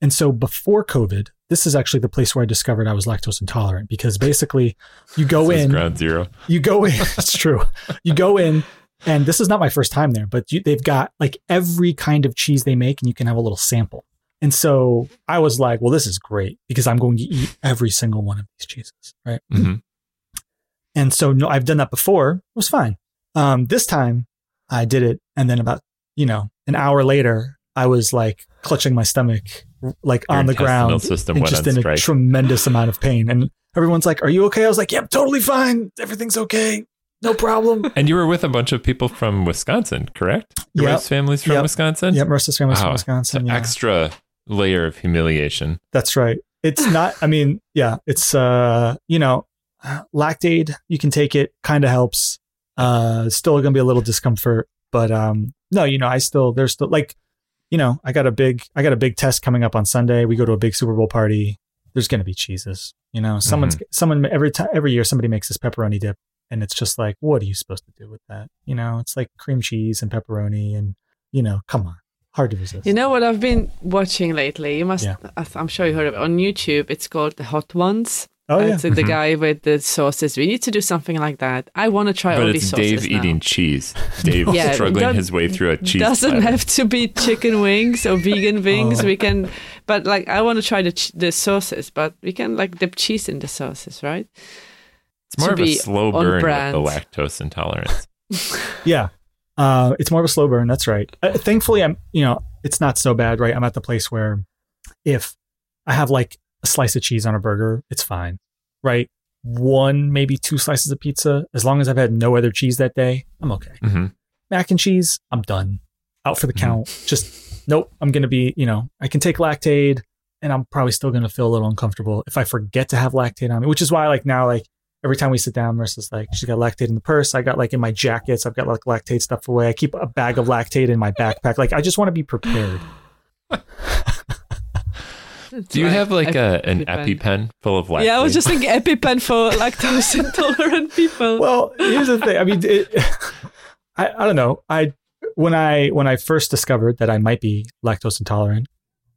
And so before COVID, this is actually the place where I discovered I was lactose intolerant because basically you go This is in, ground zero. you go in, it's true. You go in and this is not my first time there, but you, they've got like every kind of cheese they make and you can have a little sample. And so I was like, well, this is great because I'm going to eat every single one of these cheeses, right? hmm And so no, I've done that before. It was fine. Um, this time I did it, and then about you know an hour later, I was like clutching my stomach, like Your on the ground, system and just in a tremendous amount of pain. And everyone's like, "Are you okay?" I was like, "Yep, totally fine. Everything's okay. No problem." And you were with a bunch of people from Wisconsin, correct? Your Yep. wife's family's from Yep. Wisconsin. yep, Marissa's family's from Wisconsin. Yeah. extra layer of humiliation. That's right. It's not, I mean, yeah, it's, uh, you know, lactaid, you can take it, kind of helps. Uh, still going to be a little discomfort, but, um, no, you know, I still, there's still like, you know, I got a big, I got a big test coming up on Sunday. We go to a big Super Bowl party. There's going to be cheeses, you know, someone's, someone, every time, every year somebody makes this pepperoni dip and it's just like, what are you supposed to do with that? You know, it's like cream cheese and pepperoni and, you know, come on, hard to resist. You know what I've been watching lately? You must. Yeah. I- I'm sure you heard of it on YouTube. It's called the Hot Ones. Oh, yeah. It's uh, the Mhm. guy with the sauces. We need to do something like that. I want to try but all these sauces Dave now. eating cheese. Dave Yeah, struggling his way through a cheese. Doesn't platter. have to be chicken wings or vegan wings. Oh. We can, but like I want to try the the sauces, but we can like dip cheese in the sauces, right? It's more to of a slow burn brand. with the lactose intolerance. Yeah. Uh, it's more of a slow burn. That's right. Uh, thankfully, I'm, you know, it's not so bad, right? I'm at the place where if I have like a slice of cheese on a burger, it's fine, right? One, maybe two slices of pizza, as long as I've had no other cheese that day, I'm okay. hmm Mac and cheese, I'm done. Out for the Mhm. count. Just, nope, I'm going to be, you know, I can take Lactaid and I'm probably still going to feel a little uncomfortable if I forget to have Lactaid on me, which is why, like, now, like, every time we sit down, Marissa's like, she's got Lactaid in the purse. I got, like, in my jackets, I've got, like, Lactaid stuff away. I keep a bag of Lactaid in my backpack. Like, I just want to be prepared. Do you have like a an EpiPen. EpiPen full of Lactaid? Yeah, I was just thinking EpiPen for lactose intolerant people. Well, here's the thing. I mean, it, I, I don't know. I when I when I first discovered that I might be lactose intolerant,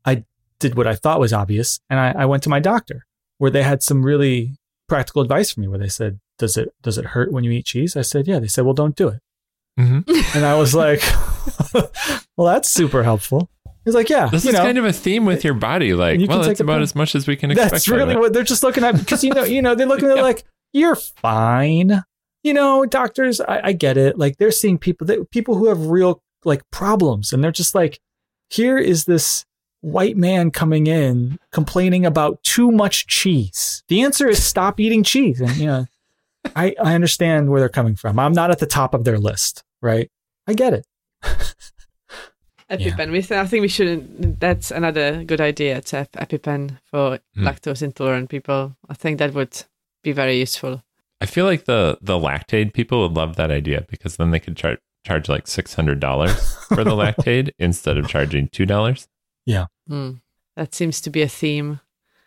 I did what I thought was obvious, and I, I went to my doctor, where they had some really practical advice for me. Where they said, "Does it does it hurt when you eat cheese?" I said, "Yeah." They said, "Well, don't do it." Mhm. And I was like, "Well, that's super helpful." He's like, "Yeah, This you is know, kind of a theme with your body. Like, You well, that's about as much as we can expect. That's really what they're just looking at because you know, you know, they're looking at it like you're fine. You know, doctors, I, I get it. Like they're seeing people that people who have real like problems, and they're just like, here is this white man coming in complaining about too much cheese. The answer is stop eating cheese, and you know, I I understand where they're coming from. I'm not at the top of their list, right? I get it. EpiPen. We th- I think we shouldn't. That's another good idea to have EpiPen for Hmm. lactose intolerant people. I think that would be very useful. I feel like the the Lactaid people would love that idea because then they could char- charge like six hundred dollars for the Lactaid instead of charging two dollars. Hmm. That seems to be a theme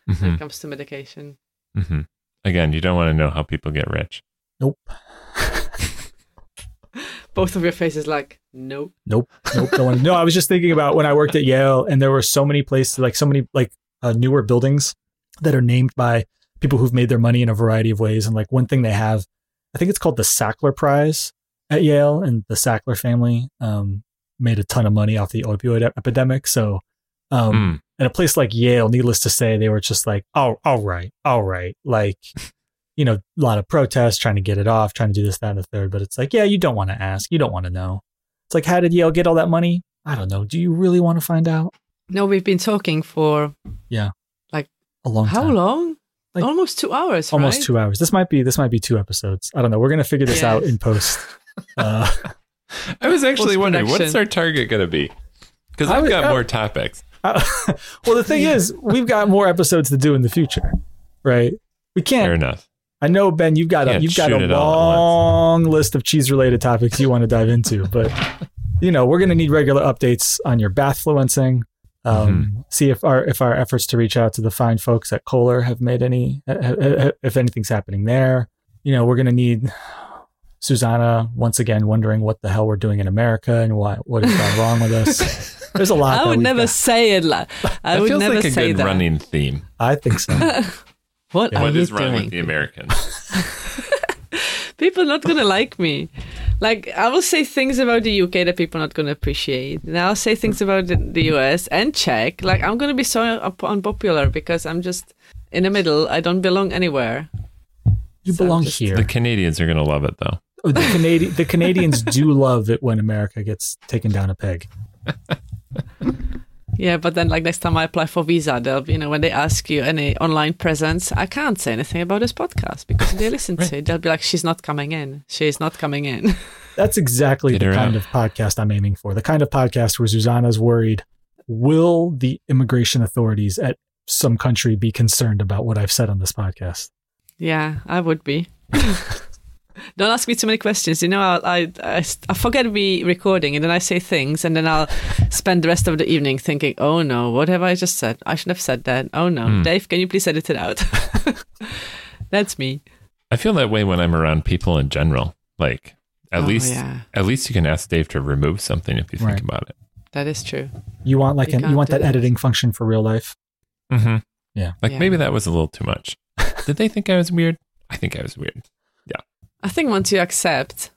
when it comes to medication. hmm Again, you don't want to know how people get rich. Nope. Both of your faces like nope. Nope. Nope. Don't. No, I was just thinking about when I worked at Yale and there were so many places, like so many like uh, newer buildings that are named by people who've made their money in a variety of ways. And like one thing they have, I think it's called the Sackler Prize at Yale, and the Sackler family um, made a ton of money off the opioid ep- epidemic. So, um, Mm. in a place like Yale, needless to say, they were just like, oh, all right, all right. Like, you know, a lot of protests trying to get it off, trying to do this, that, and the third. But it's like, yeah, you don't want to ask. You don't want to know. It's like, how did Yale get all that money? I don't know. Do you really want to find out? No, we've been talking for yeah, like A long how time. long? Like- Almost two hours. Almost right? two hours. This might be this might be two episodes. I don't know. We're gonna figure this out in post. Uh, I was actually wondering what's our target going to be because I I've was- got I- more topics. uh, well, the thing is, we've got more episodes to do in the future, right? We can't. Fair enough. I know, Ben. You've got a you've got a shoot it all at long list of cheese related topics you want to dive into, but you know we're gonna need regular updates on your bath fluencing. Um, Mm-hmm. See if our if our efforts to reach out to the fine folks at Kohler have made any uh, uh, if anything's happening there. You know, we're gonna need Zuzana once again wondering what the hell we're doing in America and why what has gone wrong with us. There's a lot. I that would never got. say it. Like, I That would feels never like a say good that. running theme. I think so. What are What you is wrong doing? with the Americans? people are not gonna like me. Like I will say things about the UK that people are not gonna appreciate, and I'll say things about the, the US and Czech. Like I'm gonna be so unpopular because I'm just in the middle. I don't belong anywhere. You So belong just- here. the Canadians are going to love it though. Oh, the Canadian the Canadians do love it when America gets taken down a peg. Yeah, but then like next time I apply for visa, they'll you know when they ask you any online presence, I can't say anything about this podcast because they listen to it. They'll be like, "She's not coming in. She's not coming in." That's exactly Get the kind out. of podcast I'm aiming for. The kind of podcast where Zuzana's worried will the immigration authorities at some country be concerned about what I've said on this podcast? Yeah, I would be. Don't ask me too many questions. You know, I'll, I, I I forget we recording, and then I say things, and then I'll spend the rest of the evening thinking, "Oh no, what have I just said? I shouldn't have said that. Oh no, Hmm. Dave, can you please edit it out?" That's me. I feel that way when I'm around people in general. Like at Oh, least yeah, at least you can ask Dave to remove something if you think Right. about it. that is true. You want like You an, you want that that. editing function for real life? Mm-hmm. Yeah. Like Yeah. maybe that was a little too much. Did they think I was weird? I think I was weird. I think once you accept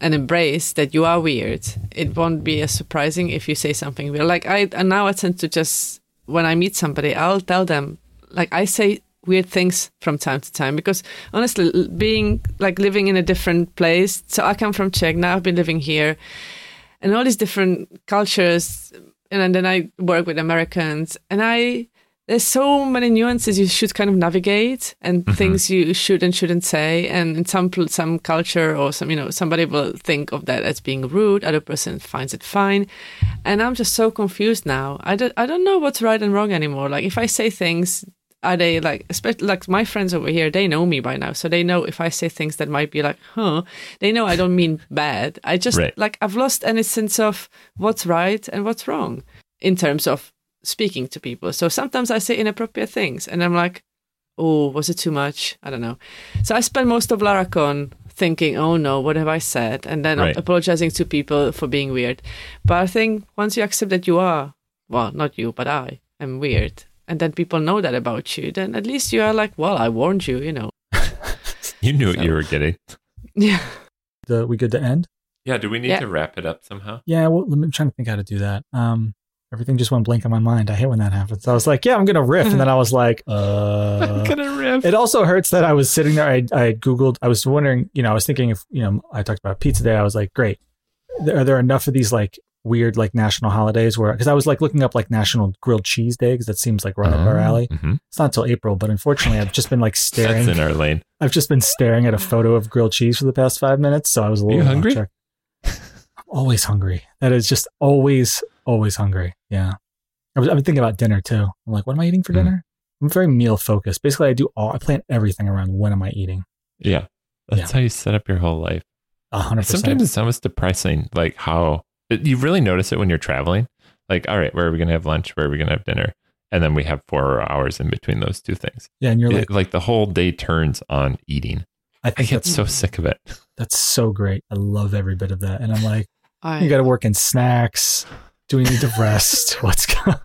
and embrace that you are weird, it won't be as surprising if you say something weird. Like I, and now I tend to just when I meet somebody, I'll tell them like I say weird things from time to time because honestly, being like living in a different place. So I come from Czech. Now I've been living here, and all these different cultures, and then I work with Americans, and I. There's so many nuances you should kind of navigate, and Mhm. things you should and shouldn't say. And in some some culture or some you know somebody will think of that as being rude, other person finds it fine, and I'm just so confused now. I don't I don't know what's right and wrong anymore. Like if I say things, are they like especially like my friends over here? They know me by now, so they know if I say things that might be like, huh? They know I don't mean bad. I just Right. like I've lost any sense of what's right and what's wrong in terms of speaking to people. So sometimes I say inappropriate things and I'm like, oh, was it too much? I don't know. So I spend most of Laracon thinking, oh no, what have I said? And then Right. apologizing to people for being weird. But I think once you accept that you are, well, not you, but I am weird, and then people know that about you, then at least you are like, well, I warned you, you know. You knew what you were getting. Yeah. The, we good to end? Yeah. Do we need Yeah. to wrap it up somehow? Yeah, well, I'm trying to think how to do that. Um, everything just went blank in my mind. I hate when that happens. I was like, yeah, I'm gonna riff, and then I was like, uh. gonna riff. It also hurts that I was sitting there. I I googled. I was wondering. You know, I was thinking if you know. I talked about pizza day. I was like, great. Are there enough of these like weird like national holidays where? Because I was like looking up like national grilled cheese day because that seems like right up our alley. Mhm. It's not until April, but unfortunately, I've just been like staring. That's in our lane. I've just been staring at a photo of grilled cheese for the past five minutes, so I was a little you hungry? I'm always hungry. That is just always, always hungry. Yeah. I was, I've been thinking about dinner too. I'm like, what am I eating for Mm. dinner? I'm very meal focused. Basically, I do all, I plan everything around when am I eating. Yeah. That's how you set up your whole life. Hundred percent. Sometimes it's almost depressing, like how it, you really notice it when you're traveling. Like, all right, where are we going to have lunch? Where are we going to have dinner? And then we have four hours in between those two things. Yeah, and you're It- like, like the whole day turns on eating. I I get so sick of it. that's so great. I love every bit of that. And I'm like, I, you got to work in snacks. Do we need to rest? What's going?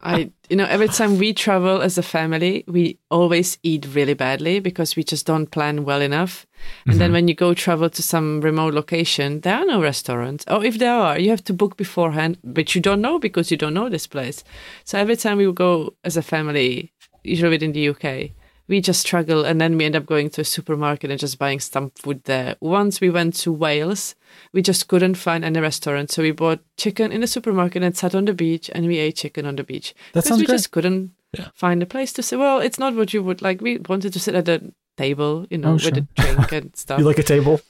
I, you know, every time we travel as a family, we always eat really badly because we just don't plan well enough. And then mm-hmm. when you go travel to some remote location, there are no restaurants. Or if there are, you have to book beforehand, but you don't know because you don't know this place. So every time we go as a family, usually within the UK, we just struggle and then we end up going to a supermarket and just buying some food there. Once we went to Wales, we just couldn't find any restaurant. So we bought chicken in the supermarket and sat on the beach and we ate chicken on the beach. That because sounds we great. just couldn't Yeah. find a place to sit. Well, it's not what you would like. We wanted to sit at a table, you know, Oh, with sure. a drink and stuff. You like a table?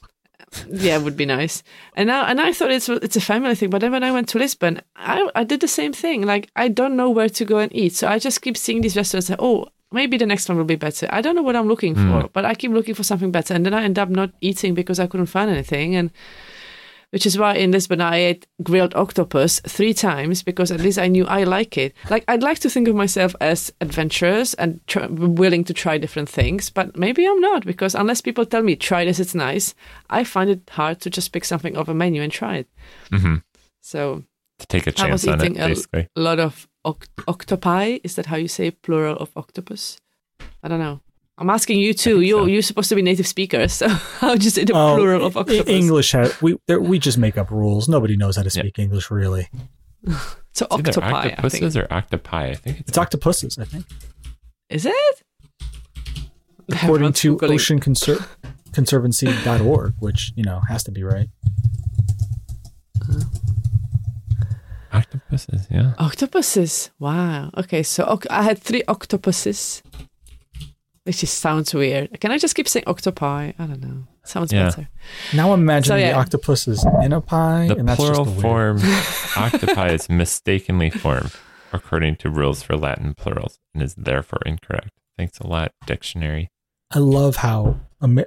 yeah, it would be nice. And now, and I thought it's it's a family thing. But then when I went to Lisbon, I I did the same thing. Like I don't know where to go and eat, so I just keep seeing these restaurants. Like, oh, maybe the next one will be better. I don't know what I'm looking for, but I keep looking for something better, and then I end up not eating because I couldn't find anything. And which is why in Lisbon I ate grilled octopus three times because at least I knew I like it. Like I'd like to think of myself as adventurous and tr- willing to try different things, but maybe I'm not because unless people tell me try this, it's nice. I find it hard to just pick something off a menu and try it. hmm So To take a chance on it, basically. a lot of oct- octopi. Is that how you say plural of octopus? I don't know. I'm asking you too. think You so. you're supposed to be native speakers, so how do you say the Oh, plural of octopus? English has we there, we just make up rules. Nobody knows how to Yeah. speak English really. So It's octopi. Octopuses or octopi. I think it's, It's octopuses, I think. Is it? According to Googling. Ocean Conser- Conservancy.org, which, you know, has to be right. Octopuses. Yeah. Octopuses. Wow. Okay, so oc- I had three octopuses. Which just sounds weird. Can I just keep saying octopi? I don't know. Sounds Yeah. better. Now I'm imagining So, yeah. the octopus is in a pie, The and that's plural just the form octopi is mistakenly formed according to rules for Latin plurals and is therefore incorrect. Thanks a lot, dictionary. I love how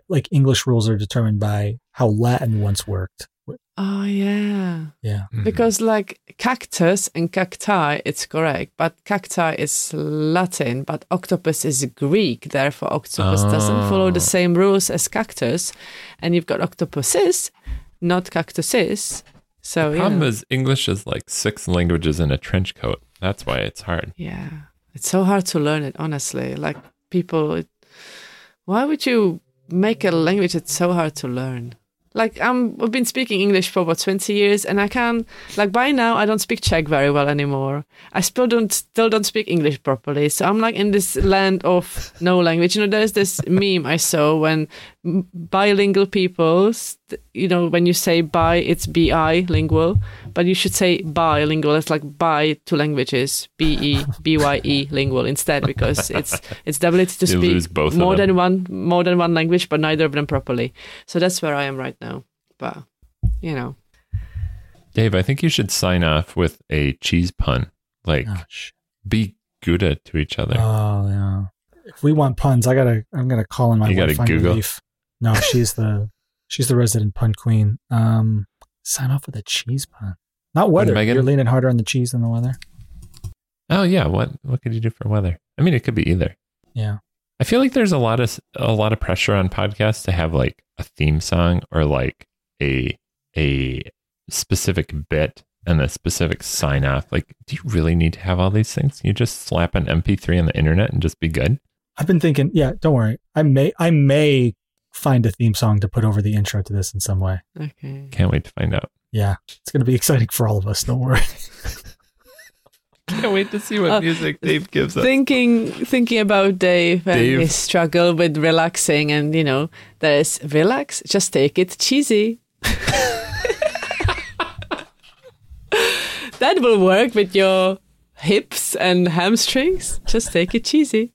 like English rules are determined by how Latin once worked. Oh yeah. Yeah. Mhm. Because like cactus and cacti, it's correct, but cacti is Latin, but octopus is Greek. Therefore, octopus doesn't follow Oh. the same rules as cactus, and you've got octopuses, not cactuses. So the problem know, is English is like six languages in a trench coat. That's why it's hard. yeah, it's so hard to learn it. Honestly, like people, why would you make a language that's so hard to learn? Like I'm, I've been speaking English for about twenty years, and I can like by now I don't speak Czech very well anymore. I still don't still don't speak English properly, so I'm like in this land of no language. You know, there's this meme I saw when bilingual people, you know, when you say bi, it's bi lingual, but you should say bilingual. It's like bi two languages, b e b y e lingual instead, because it's it's the ability to You speak both more than one more than one language, but neither of them properly. So that's where I am right now. But you know, Dave, I think you should sign off with a cheese pun. Like, Oh, sh- be Gouda to each other. oh, yeah. If we want puns, I gotta. I'm gonna call in my You gotta wife on Google? relief. No, she's the she's the resident pun queen. Um, sign off with a cheese pun. Not weather. Megan? You're leaning harder on the cheese than the weather. Oh yeah, what what could you do for weather? I mean, it could be either. Yeah. I feel like there's a lot of a lot of pressure on podcasts to have like a theme song or like a a specific bit and a specific sign off. Like, do you really need to have all these things? You just slap an MP3 on the internet and just be good. I've been thinking, yeah, don't worry. I may I may find a theme song to put over the intro to this in some way. Okay. Can't wait to find out. Yeah. It's gonna be exciting for all of us, don't worry. Can't wait to see what Uh, music Dave gives us. Thinking thinking about Dave and Dave. his struggle with relaxing, and you know, there is relax, just take it cheesy. that will work with your hips and hamstrings. Just take it cheesy.